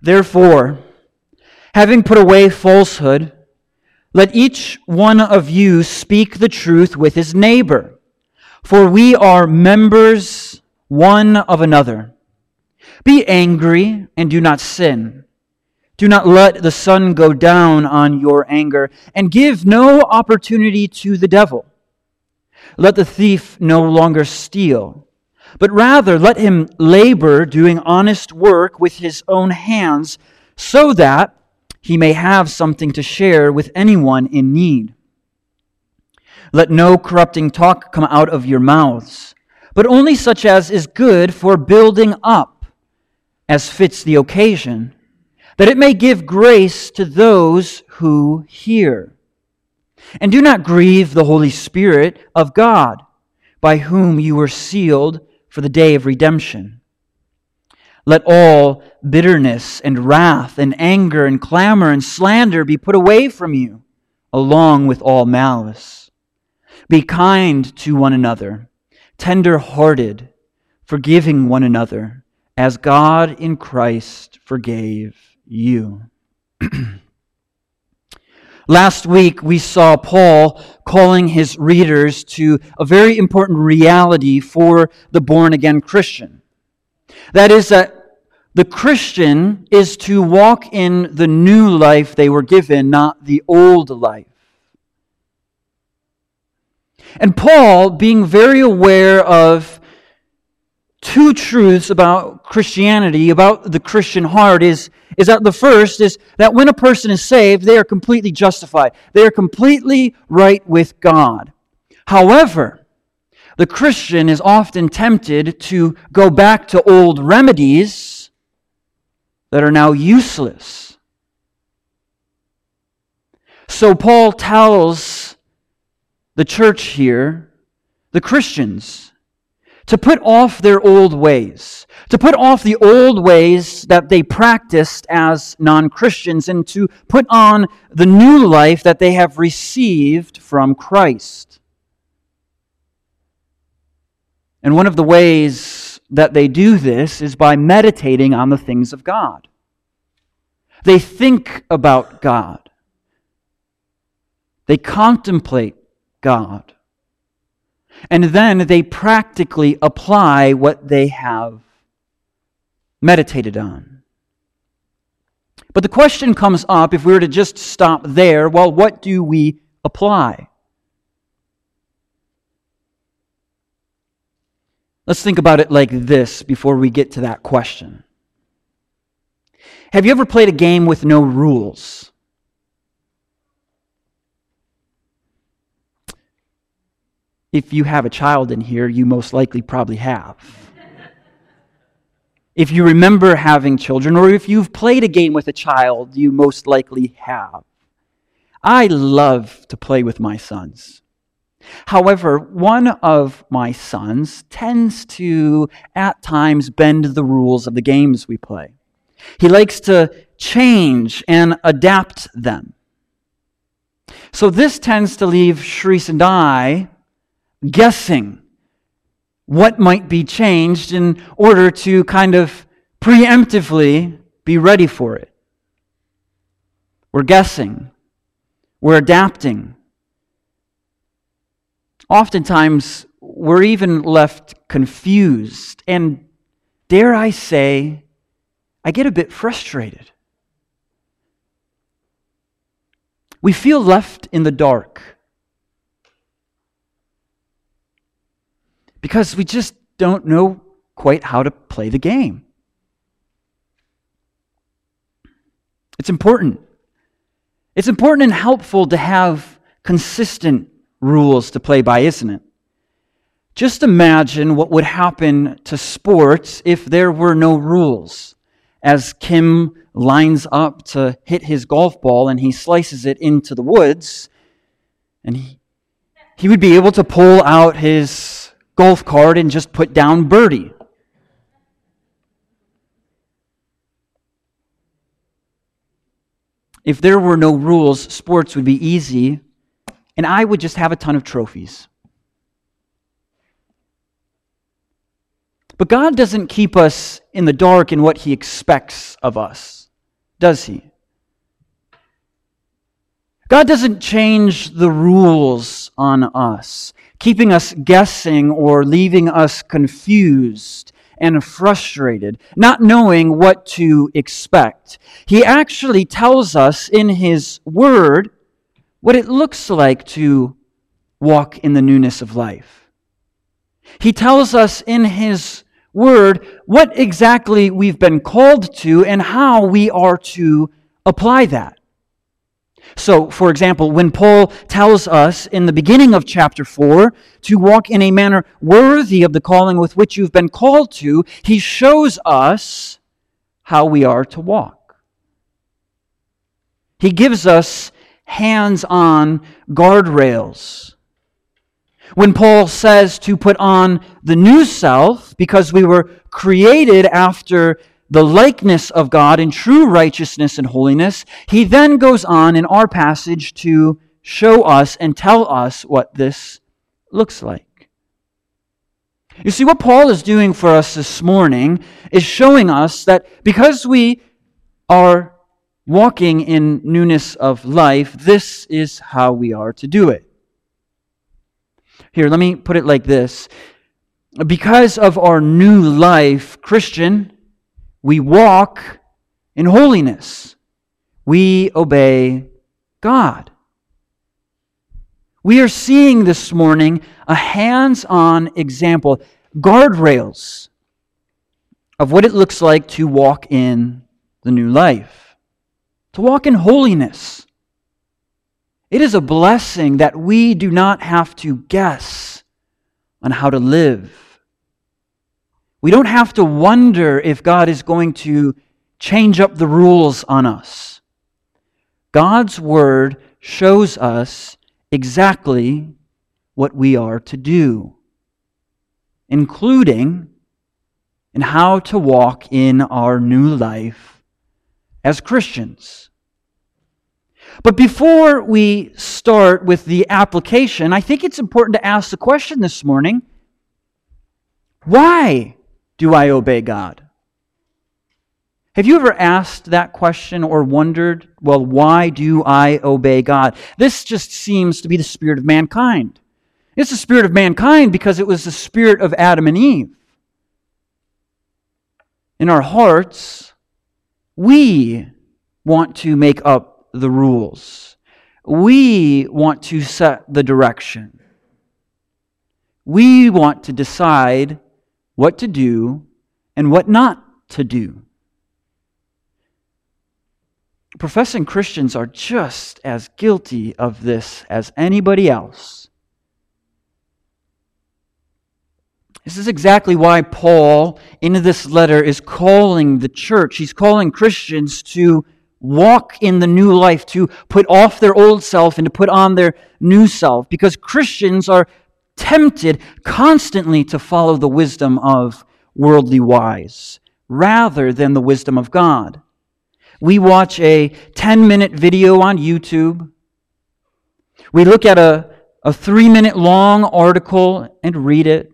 Therefore, having put away falsehood, let each one of you speak the truth with his neighbor, for we are members one of another. Be angry and do not sin. Do not let the sun go down on your anger, and give no opportunity to the devil. Let the thief no longer steal but rather let him labor doing honest work with his own hands, so that he may have something to share with anyone in need. Let no corrupting talk come out of your mouths, but only such as is good for building up, as fits the occasion, that it may give grace to those who hear. And do not grieve the Holy Spirit of God, by whom you were sealed for the day of redemption. Let all bitterness and wrath and anger and clamor and slander be put away from you, along with all malice. Be kind to one another, tender hearted, forgiving one another, as God in Christ forgave you. Last week, we saw Paul calling his readers to a very important reality for the born again Christian. That is, that the Christian is to walk in the new life they were given, not the old life. And Paul, being very aware of two truths about Christianity, about the Christian heart, is, is that the first is that when a person is saved, they are completely justified. They are completely right with God. However, the Christian is often tempted to go back to old remedies that are now useless. So Paul tells the church here, the Christians, to put off their old ways, to put off the old ways that they practiced as non Christians, and to put on the new life that they have received from Christ. And one of the ways that they do this is by meditating on the things of God. They think about God. They contemplate God. And then they practically apply what they have meditated on. But the question comes up if we were to just stop there, well, what do we apply? Let's think about it like this before we get to that question. Have you ever played a game with no rules? If you have a child in here, you most likely probably have. if you remember having children, or if you've played a game with a child, you most likely have. I love to play with my sons. However, one of my sons tends to, at times, bend the rules of the games we play. He likes to change and adapt them. So this tends to leave Sharice and I guessing what might be changed in order to kind of preemptively be ready for it. We're guessing, we're adapting. Oftentimes, we're even left confused, and dare I say, I get a bit frustrated. We feel left in the dark. Because we just don't know quite how to play the game. It's important. It's important and helpful to have consistent rules to play by, isn't it? Just imagine what would happen to sports if there were no rules. As Kim lines up to hit his golf ball and he slices it into the woods, and he, he would be able to pull out his golf cart and just put down birdie. If there were no rules, sports would be easy, and I would just have a ton of trophies. But God doesn't keep us in the dark in what He expects of us. does he? God doesn't change the rules on us, keeping us guessing or leaving us confused and frustrated, not knowing what to expect. He actually tells us in His Word what it looks like to walk in the newness of life. He tells us in His Word what exactly we've been called to and how we are to apply that. So, for example, when Paul tells us in the beginning of chapter 4 to walk in a manner worthy of the calling with which you've been called to, he shows us how we are to walk. He gives us hands on guardrails. When Paul says to put on the new self, because we were created after the likeness of God in true righteousness and holiness, he then goes on in our passage to show us and tell us what this looks like. You see, what Paul is doing for us this morning is showing us that because we are walking in newness of life, this is how we are to do it. Here, let me put it like this. Because of our new life, Christian, we walk in holiness. We obey God. We are seeing this morning a hands on example, guardrails of what it looks like to walk in the new life, to walk in holiness. It is a blessing that we do not have to guess on how to live. We don't have to wonder if God is going to change up the rules on us. God's Word shows us exactly what we are to do, including in how to walk in our new life as Christians. But before we start with the application, I think it's important to ask the question this morning why do I obey God? Have you ever asked that question or wondered, well, why do I obey God? This just seems to be the spirit of mankind. It's the spirit of mankind because it was the spirit of Adam and Eve. In our hearts, we want to make up the rules. We want to set the direction. We want to decide what to do and what not to do. Professing Christians are just as guilty of this as anybody else. This is exactly why Paul, in this letter, is calling the church, he's calling Christians to walk in the new life, to put off their old self and to put on their new self, because Christians are tempted constantly to follow the wisdom of worldly wise rather than the wisdom of God. We watch a 10 minute video on YouTube. We look at a, a three minute long article and read it.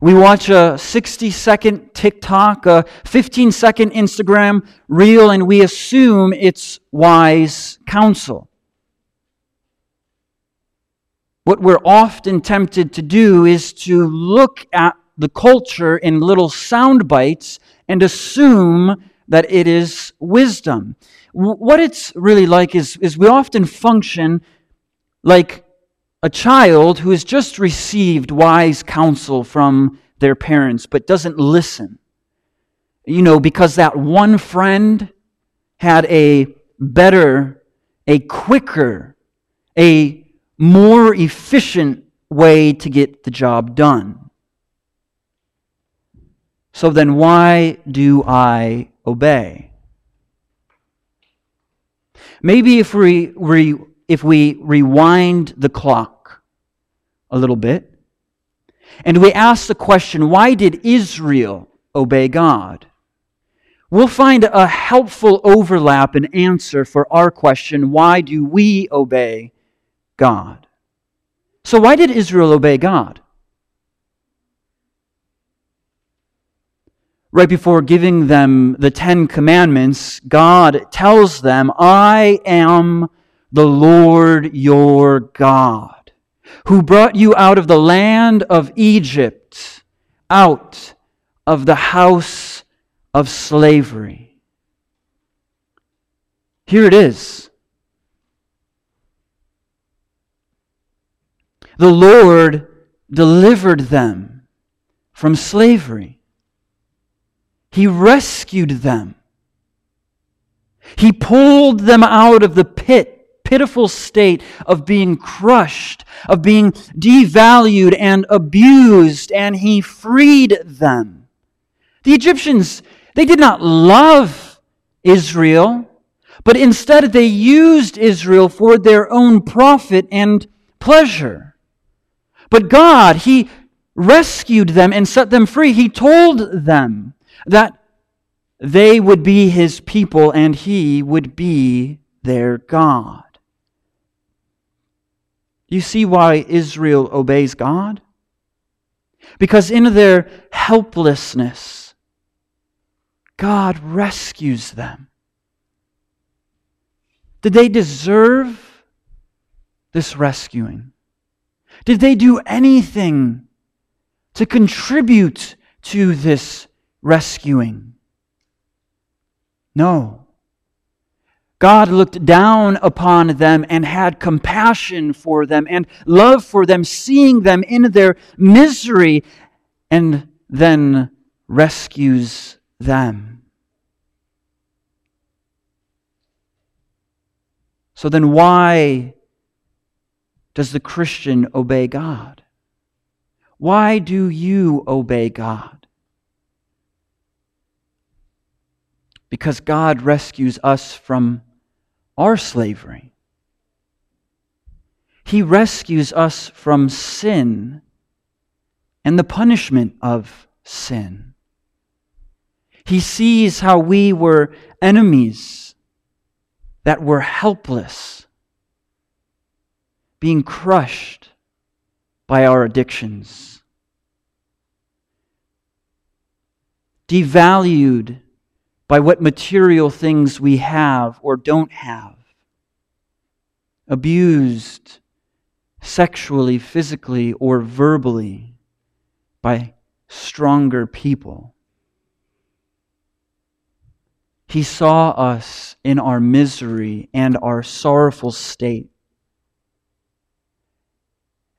We watch a 60 second TikTok, a 15 second Instagram reel, and we assume it's wise counsel. What we're often tempted to do is to look at the culture in little sound bites and assume that it is wisdom. What it's really like is, is we often function like a child who has just received wise counsel from their parents but doesn't listen. You know, because that one friend had a better, a quicker, a more efficient way to get the job done. So then, why do I obey? Maybe if we, re, if we rewind the clock a little bit and we ask the question, why did Israel obey God? We'll find a helpful overlap and answer for our question, why do we obey God. So, why did Israel obey God? right before giving them the Ten Commandments, God tells them, I am the Lord your God, who brought you out of the land of Egypt, out of the house of slavery. Here it is. The Lord delivered them from slavery. He rescued them. He pulled them out of the pit, pitiful state of being crushed, of being devalued and abused, and he freed them. The Egyptians, they did not love Israel, but instead they used Israel for their own profit and pleasure. But God, He rescued them and set them free. He told them that they would be His people and He would be their God. You see why Israel obeys God? Because in their helplessness, God rescues them. Did they deserve this rescuing? Did they do anything to contribute to this rescuing? No. God looked down upon them and had compassion for them and love for them, seeing them in their misery, and then rescues them. So then, why does the Christian obey God? Why do you obey God? Because God rescues us from our slavery. He rescues us from sin and the punishment of sin. He sees how we were enemies that were helpless being crushed by our addictions, devalued by what material things we have or don't have, abused sexually, physically, or verbally by stronger people. He saw us in our misery and our sorrowful state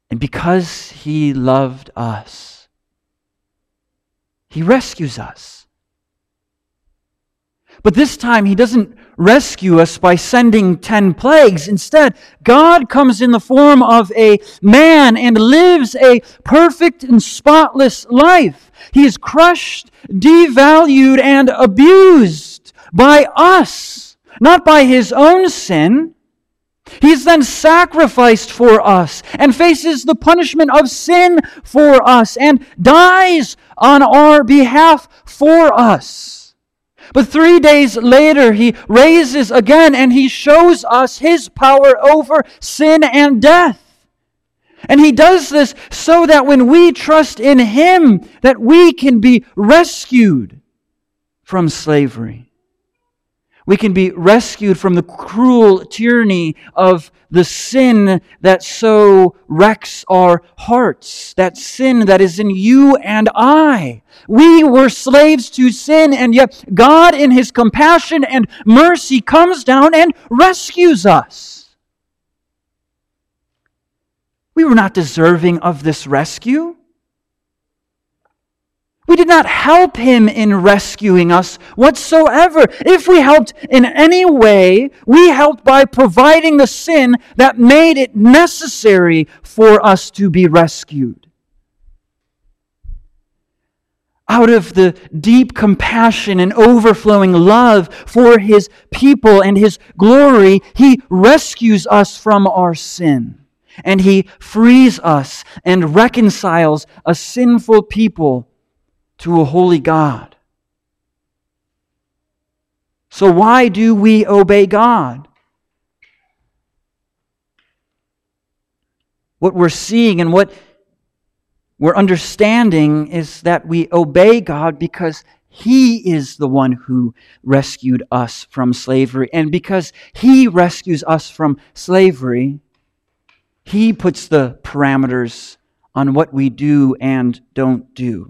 and because he loved us, he rescues us. But this time, he doesn't rescue us by sending ten plagues. Instead, God comes in the form of a man and lives a perfect and spotless life. He is crushed, devalued, and abused by us, not by his own sin he is then sacrificed for us and faces the punishment of sin for us and dies on our behalf for us. But three days later, he raises again and he shows us his power over sin and death. And he does this so that when we trust in him, that we can be rescued from slavery. We can be rescued from the cruel tyranny of the sin that so wrecks our hearts, that sin that is in you and I. We were slaves to sin, and yet God, in His compassion and mercy, comes down and rescues us. We were not deserving of this rescue. We did not help him in rescuing us whatsoever. If we helped in any way, we helped by providing the sin that made it necessary for us to be rescued. Out of the deep compassion and overflowing love for his people and his glory, he rescues us from our sin. And he frees us and reconciles a sinful people to a holy God. So, why do we obey God? What we're seeing and what we're understanding is that we obey God because He is the one who rescued us from slavery. And because He rescues us from slavery, He puts the parameters on what we do and don't do.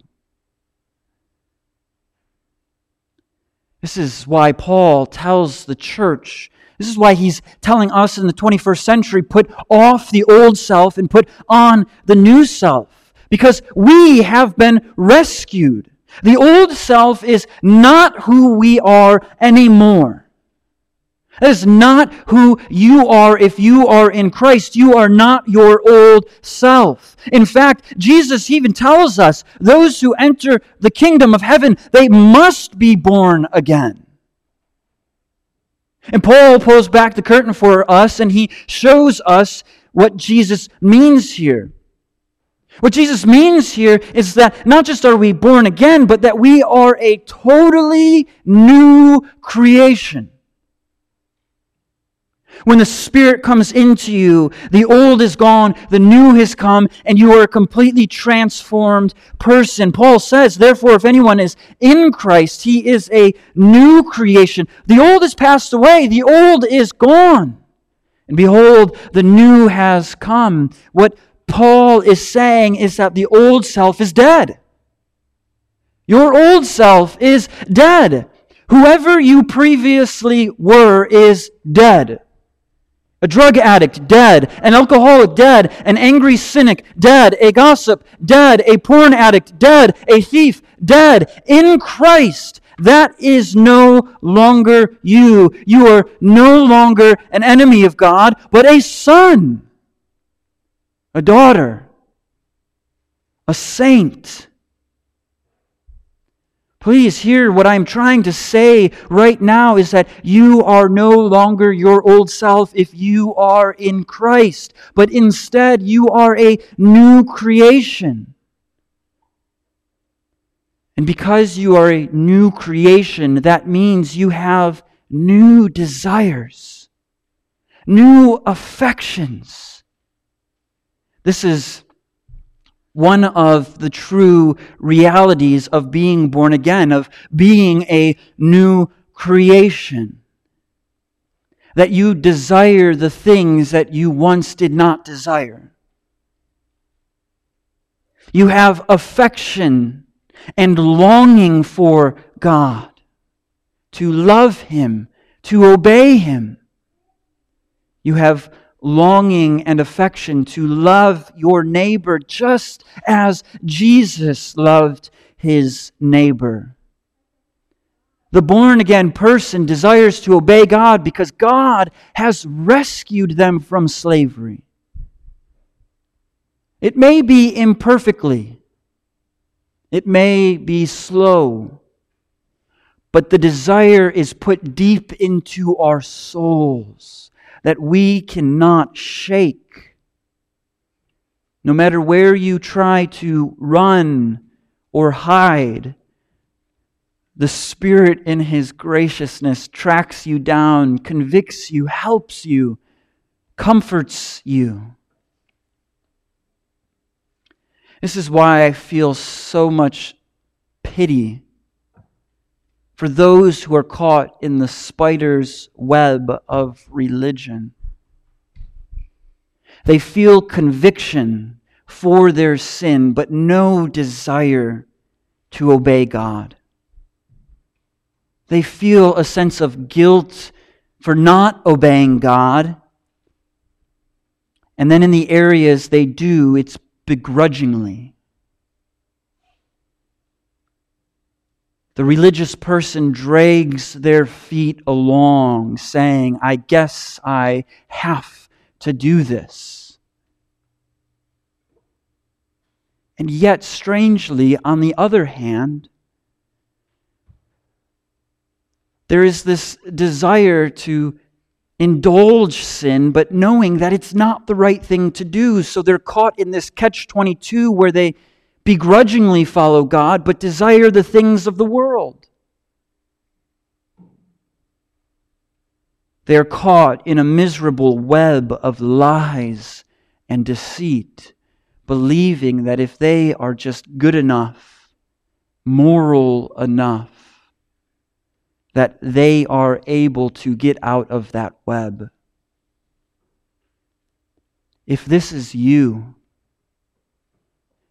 This is why Paul tells the church, this is why he's telling us in the 21st century put off the old self and put on the new self. Because we have been rescued. The old self is not who we are anymore. That is not who you are if you are in Christ. You are not your old self. In fact, Jesus even tells us those who enter the kingdom of heaven, they must be born again. And Paul pulls back the curtain for us and he shows us what Jesus means here. What Jesus means here is that not just are we born again, but that we are a totally new creation. When the Spirit comes into you, the old is gone, the new has come, and you are a completely transformed person. Paul says, therefore, if anyone is in Christ, he is a new creation. The old has passed away, the old is gone. And behold, the new has come. What Paul is saying is that the old self is dead. Your old self is dead. Whoever you previously were is dead. A drug addict, dead. An alcoholic, dead. An angry cynic, dead. A gossip, dead. A porn addict, dead. A thief, dead. In Christ, that is no longer you. You are no longer an enemy of God, but a son, a daughter, a saint. Please hear what I'm trying to say right now is that you are no longer your old self if you are in Christ, but instead you are a new creation. And because you are a new creation, that means you have new desires, new affections. This is one of the true realities of being born again, of being a new creation. That you desire the things that you once did not desire. You have affection and longing for God, to love Him, to obey Him. You have longing and affection to love your neighbor just as Jesus loved his neighbor. The born again person desires to obey God because God has rescued them from slavery. It may be imperfectly, it may be slow, but the desire is put deep into our souls that we cannot shake. No matter where you try to run or hide, the Spirit in His graciousness tracks you down, convicts you, helps you, comforts you. This is why I feel so much pity for those who are caught in the spider's web of religion. They feel conviction for their sin, but no desire to obey God. They feel a sense of guilt for not obeying God. And then in the areas they do, it's begrudgingly. The religious person drags their feet along, saying, I guess I have to do this. And yet, strangely, on the other hand, there is this desire to indulge sin, but knowing that it's not the right thing to do. So they're caught in this catch 22 where they begrudgingly follow God, but desire the things of the world. They are caught in a miserable web of lies and deceit, believing that if they are just good enough, moral enough that they are able to get out of that web. If this is you,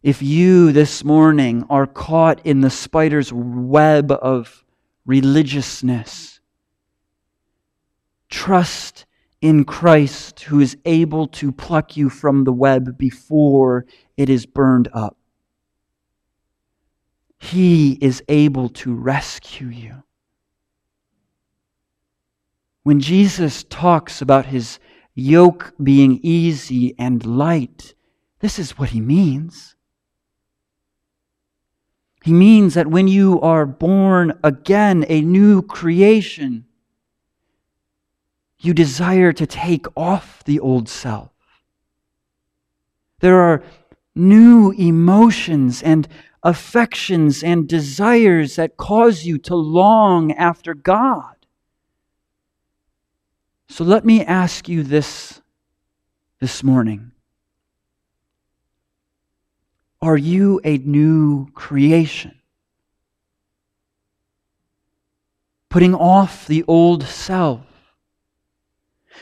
if you this morning are caught in the spider's web of religiousness, trust in Christ who is able to pluck you from the web before it is burned up. He is able to rescue you. When Jesus talks about his yoke being easy and light, this is what he means. He means that when you are born again, a new creation, you desire to take off the old self. There are new emotions and affections and desires that cause you to long after God. So let me ask you this this morning. Are you a new creation? Putting off the old self,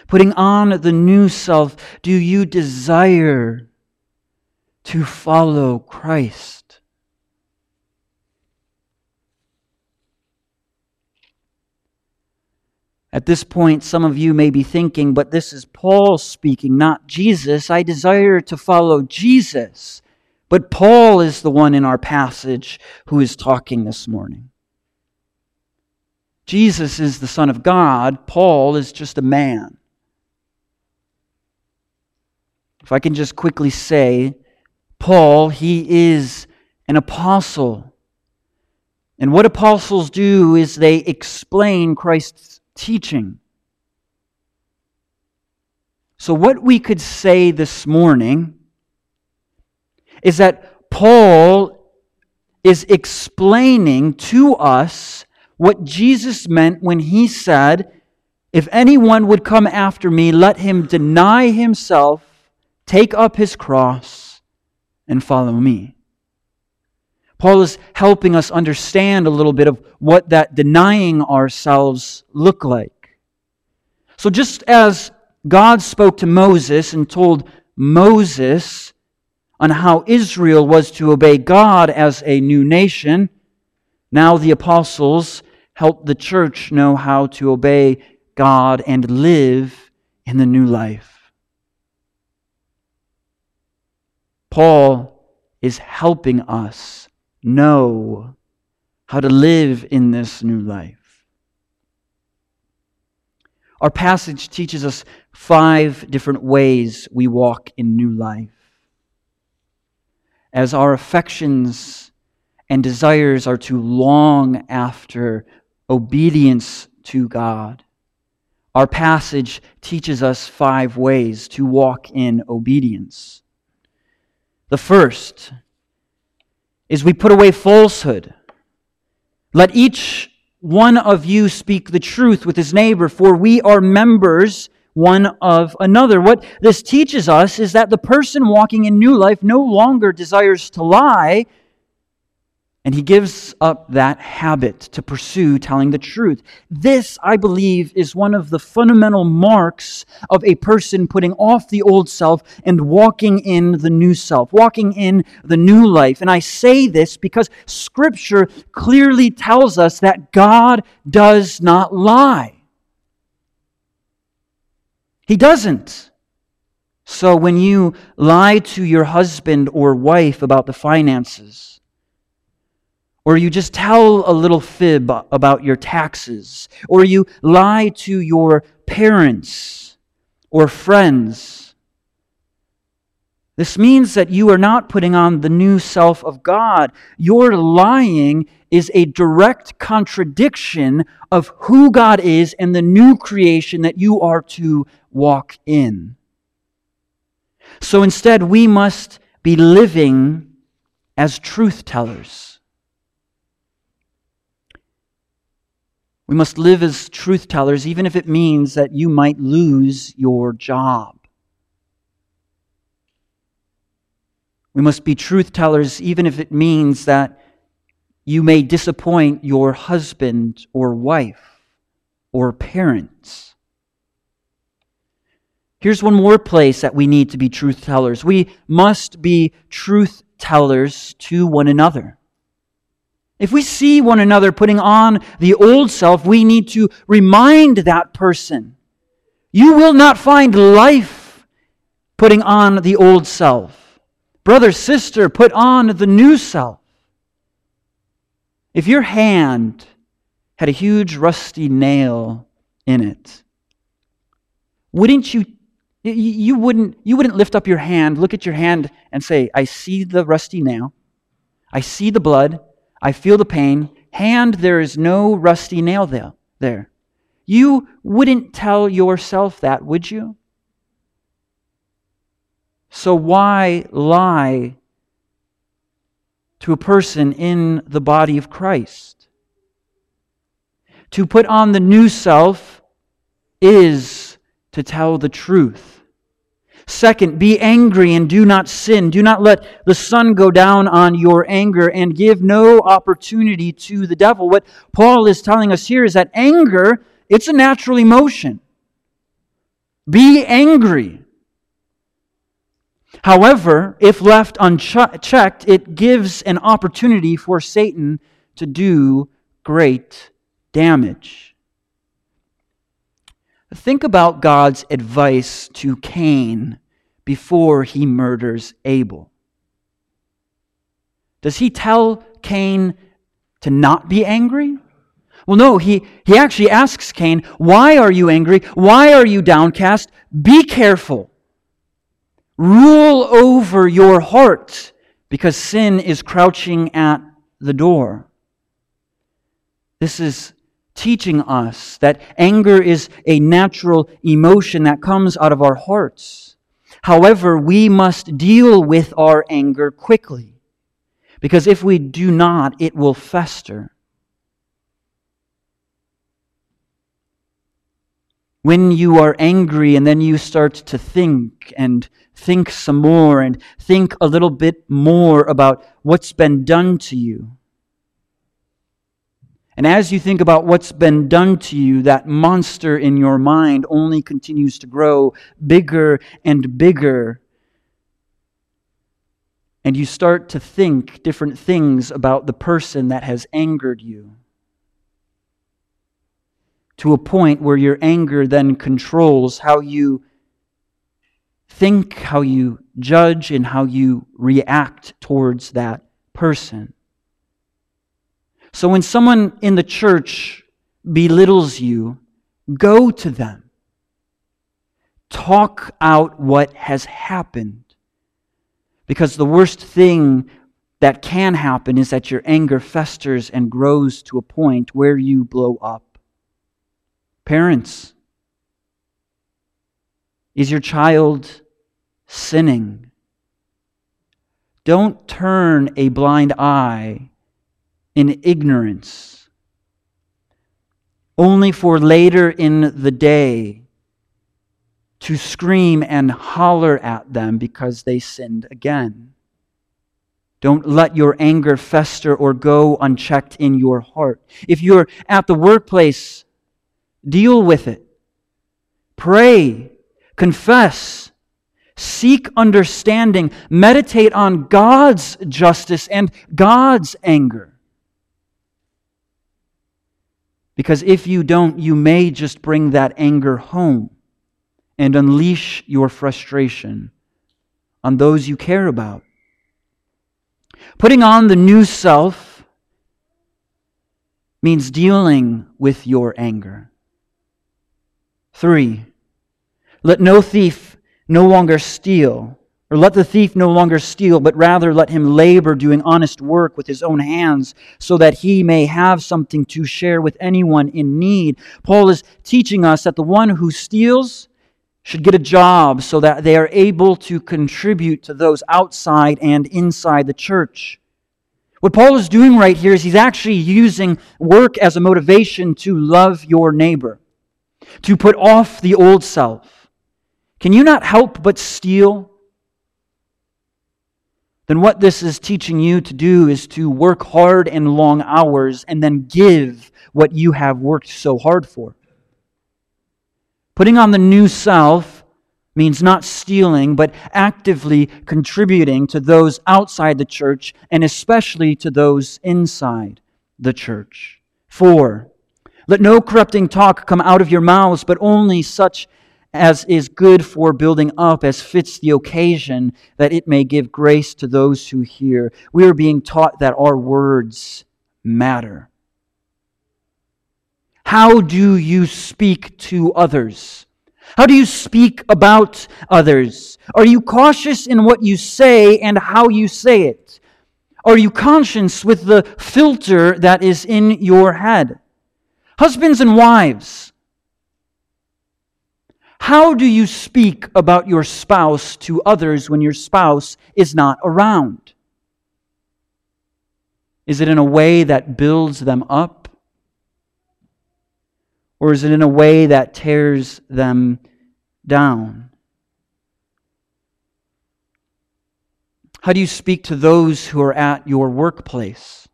putting on the new self, do you desire to follow Christ? At this point, some of you may be thinking, but this is Paul speaking, not Jesus. I desire to follow Jesus. But Paul is the one in our passage who is talking this morning. Jesus is the Son of God, Paul is just a man. If I can just quickly say, Paul, he is an apostle. And what apostles do is they explain Christ's teaching. So, what we could say this morning is that Paul is explaining to us what Jesus meant when he said, If anyone would come after me, let him deny himself, take up his cross, and follow me. Paul is helping us understand a little bit of what that denying ourselves look like. So just as God spoke to Moses and told Moses on how Israel was to obey God as a new nation, now the apostles help the church know how to obey God and live in the new life. Paul is helping us know how to live in this new life. Our passage teaches us five different ways we walk in new life as our affections and desires are to long after obedience to God. Our passage teaches us five ways to walk in obedience. The first is we put away falsehood. Let each one of you speak the truth with his neighbor, for we are members one of another. What this teaches us is that the person walking in new life no longer desires to lie, and he gives up that habit to pursue telling the truth. This, I believe, is one of the fundamental marks of a person putting off the old self and walking in the new self, walking in the new life. And I say this because Scripture clearly tells us that God does not lie. He doesn't. So when you lie to your husband or wife about the finances, or you just tell a little fib about your taxes, or you lie to your parents or friends, this means that you are not putting on the new self of God. You're lying is a direct contradiction of who God is and the new creation that you are to walk in. So instead, we must be living as truth tellers. We must live as truth tellers, even if it means that you might lose your job. We must be truth tellers, even if it means that you may disappoint your husband or wife or parents. Here's one more place that we need to be truth tellers. We must be truth tellers to one another. If we see one another putting on the old self, we need to remind that person you will not find life putting on the old self. Brother, sister, put on the new self. If your hand had a huge rusty nail in it, wouldn't you you wouldn't, you wouldn't lift up your hand, look at your hand, and say, I see the rusty nail. I see the blood. I feel the pain. Hand, there is no rusty nail there. there. You wouldn't tell yourself that, would you? So why lie to a person in the body of Christ? To put on the new self is to tell the truth. Second, be angry and do not sin. Do not let the sun go down on your anger and give no opportunity to the devil. What Paul is telling us here is that anger, it's a natural emotion. Be angry. However, if left unchecked, it gives an opportunity for Satan to do great damage. Think about God's advice to Cain before he murders Abel. Does he tell Cain to not be angry? Well, no, he, he actually asks Cain, Why are you angry? Why are you downcast? Be careful. Rule over your heart because sin is crouching at the door. This is teaching us that anger is a natural emotion that comes out of our hearts. However, we must deal with our anger quickly, because if we do not, it will fester. When you are angry and then you start to think and think some more and think a little bit more about what's been done to you, and as you think about what's been done to you, that monster in your mind only continues to grow bigger and bigger. And you start to think different things about the person that has angered you. To a point where your anger then controls how you think, how you judge, and how you react towards that person. So when someone in the church belittles you, go to them. Talk out what has happened. Because the worst thing that can happen is that your anger festers and grows to a point where you blow up. Parents, is your child sinning? Don't turn a blind eye in ignorance, only for later in the day to scream and holler at them because they sinned again. Don't let your anger fester or go unchecked in your heart. If you're at the workplace, deal with it. Pray, confess, seek understanding, meditate on God's justice and God's anger. Because if you don't, you may just bring that anger home and unleash your frustration on those you care about. Putting on the new self means dealing with your anger. Three, let no thief no longer steal or let the thief no longer steal, but rather let him labor doing honest work with his own hands, so that he may have something to share with anyone in need. Paul is teaching us that the one who steals should get a job so that they are able to contribute to those outside and inside the church. What Paul is doing right here is he's actually using work as a motivation to love your neighbor, to put off the old self. Can you not help but steal? then what this is teaching you to do is to work hard and long hours and then give what you have worked so hard for. Putting on the new self means not stealing, but actively contributing to those outside the church and especially to those inside the church. Four, let no corrupting talk come out of your mouths, but only such as is good for building up, as fits the occasion, that it may give grace to those who hear. We are being taught that our words matter. How do you speak to others? How do you speak about others? Are you cautious in what you say and how you say it? Are you conscious with the filter that is in your head? Husbands and wives, how do you speak about your spouse to others when your spouse is not around? Is it in a way that builds them up? Or is it in a way that tears them down? How do you speak to those who are at your workplace?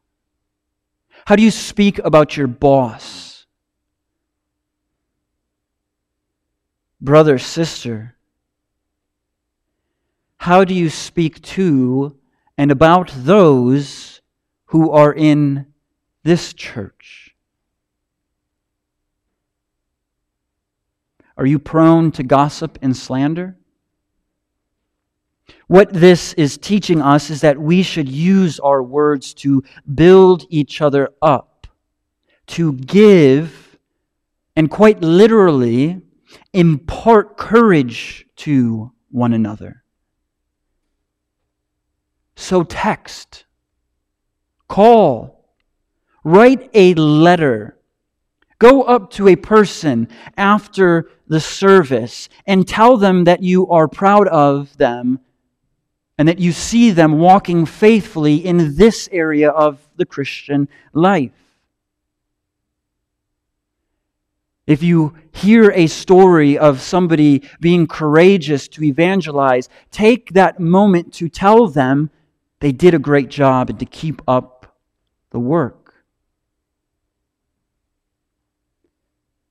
How do you speak about your boss? Brother, sister, how do you speak to and about those who are in this church? Are you prone to gossip and slander? What this is teaching us is that we should use our words to build each other up, to give, and quite literally, impart courage to one another. So text, call, write a letter Go up to a person after the service and tell them that you are proud of them and that you see them walking faithfully in this area of the Christian life. If you hear a story of somebody being courageous to evangelize, take that moment to tell them they did a great job and to keep up the work.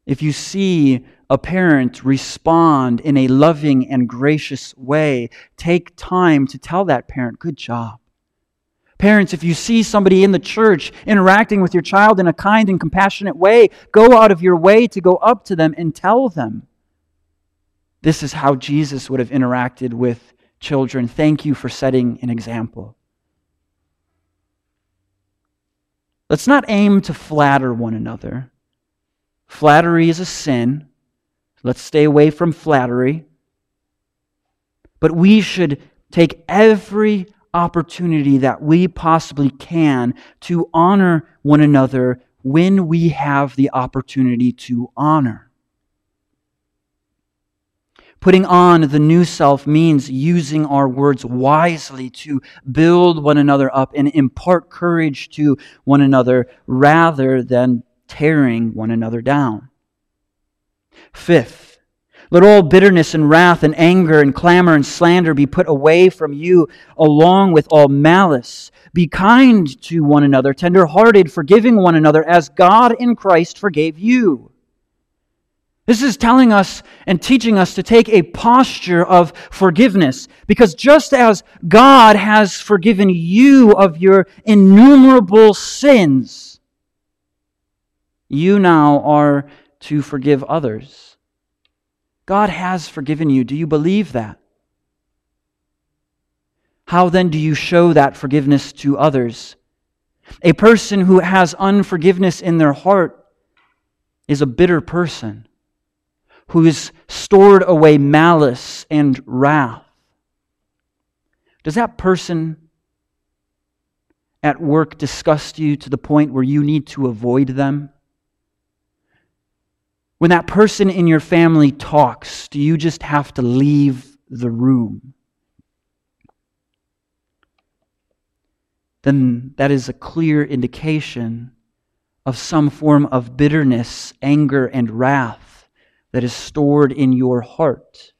If you see a parent respond in a loving and gracious way, take time to tell that parent, good job. Parents, if you see somebody in the church interacting with your child in a kind and compassionate way, go out of your way to go up to them and tell them. This is how Jesus would have interacted with children. Thank you for setting an example. Let's not aim to flatter one another. Flattery is a sin. Let's stay away from flattery. But we should take every opportunity that we possibly can to honor one another when we have the opportunity to honor. Putting on the new self means using our words wisely to build one another up and impart courage to one another rather than tearing one another down. Fifth, let all bitterness and wrath and anger and clamor and slander be put away from you, along with all malice. Be kind to one another, tender-hearted, forgiving one another, as God in Christ forgave you. This is telling us and teaching us to take a posture of forgiveness. Because just as God has forgiven you of your innumerable sins, you now are to forgive others. God has forgiven you. Do you believe that? How then do you show that forgiveness to others? A person who has unforgiveness in their heart is a bitter person who has stored away malice and wrath. Does that person at work disgust you to the point where you need to avoid them? When that person in your family talks, do you just have to leave the room? Then that is a clear indication of some form of bitterness, anger, and wrath that is stored in your heart.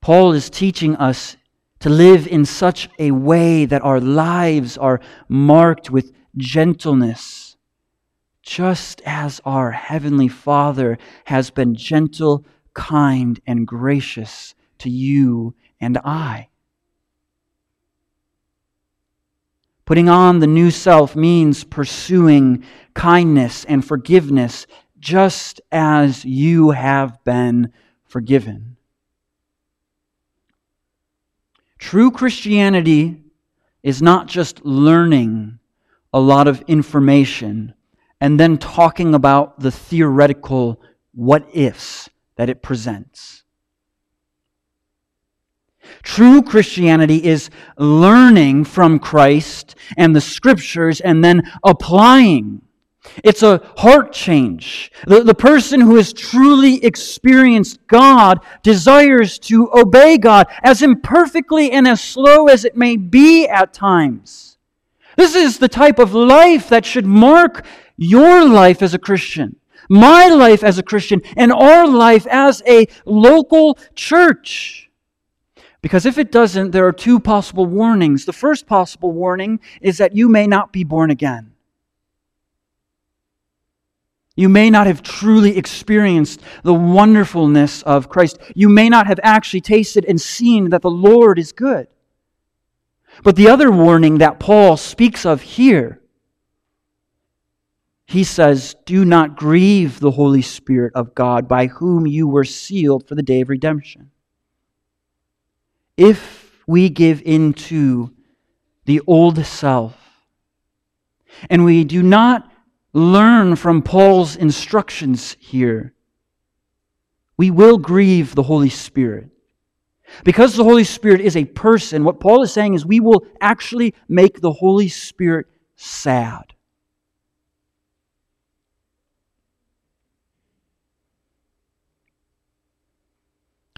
Paul is teaching us to live in such a way that our lives are marked with gentleness, just as our Heavenly Father has been gentle, kind, and gracious to you and I. Putting on the new self means pursuing kindness and forgiveness just as you have been forgiven. True Christianity is not just learning a lot of information and then talking about the theoretical what ifs that it presents. True Christianity is learning from Christ and the scriptures and then applying it's a heart change. The, the person who has truly experienced God desires to obey God, as imperfectly and as slow as it may be at times. This is the type of life that should mark your life as a Christian, my life as a Christian, and our life as a local church. Because if it doesn't, there are two possible warnings. The first possible warning is that you may not be born again. You may not have truly experienced the wonderfulness of Christ. You may not have actually tasted and seen that the Lord is good. But the other warning that Paul speaks of here, he says, Do not grieve the Holy Spirit of God by whom you were sealed for the day of redemption. If we give in to the old self and we do not learn from Paul's instructions here, we will grieve the Holy Spirit. Because the Holy Spirit is a person, what Paul is saying is we will actually make the Holy Spirit sad.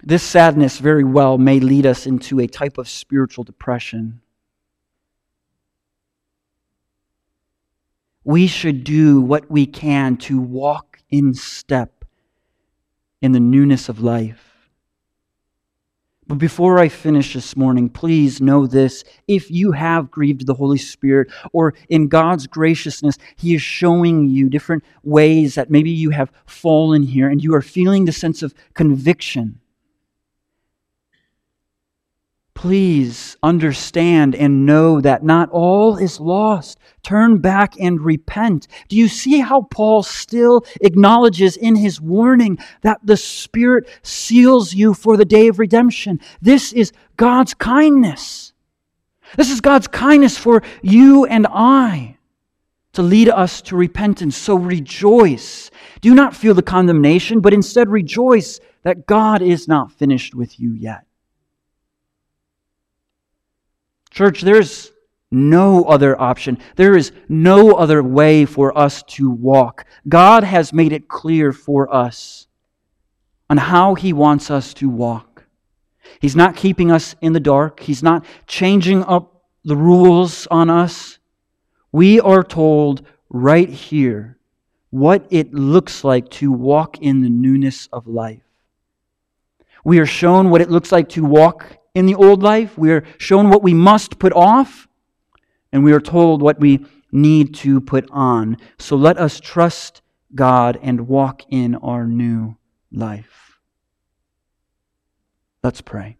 This sadness very well may lead us into a type of spiritual depression. we should do what we can to walk in step in the newness of life. But before I finish this morning, please know this. If you have grieved the Holy Spirit, or in God's graciousness, He is showing you different ways that maybe you have fallen here and you are feeling the sense of conviction Please understand and know that not all is lost. Turn back and repent. Do you see how Paul still acknowledges in his warning that the Spirit seals you for the day of redemption? This is God's kindness. This is God's kindness for you and I to lead us to repentance. So rejoice. Do not feel the condemnation, but instead rejoice that God is not finished with you yet. Church, there's no other option. There is no other way for us to walk. God has made it clear for us on how He wants us to walk. He's not keeping us in the dark, He's not changing up the rules on us. We are told right here what it looks like to walk in the newness of life. We are shown what it looks like to walk in the old life. We are shown what we must put off, and we are told what we need to put on. So let us trust God and walk in our new life. Let's pray.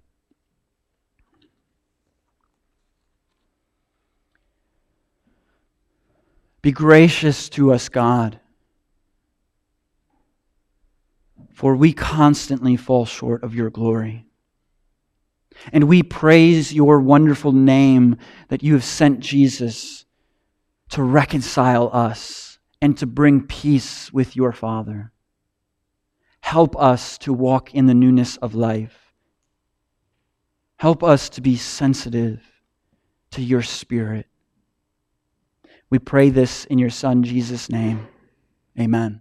Be gracious to us, God, for we constantly fall short of your glory. And we praise your wonderful name that you have sent Jesus to reconcile us and to bring peace with your Father. Help us to walk in the newness of life. Help us to be sensitive to your Spirit. We pray this in your Son, Jesus' name. Amen.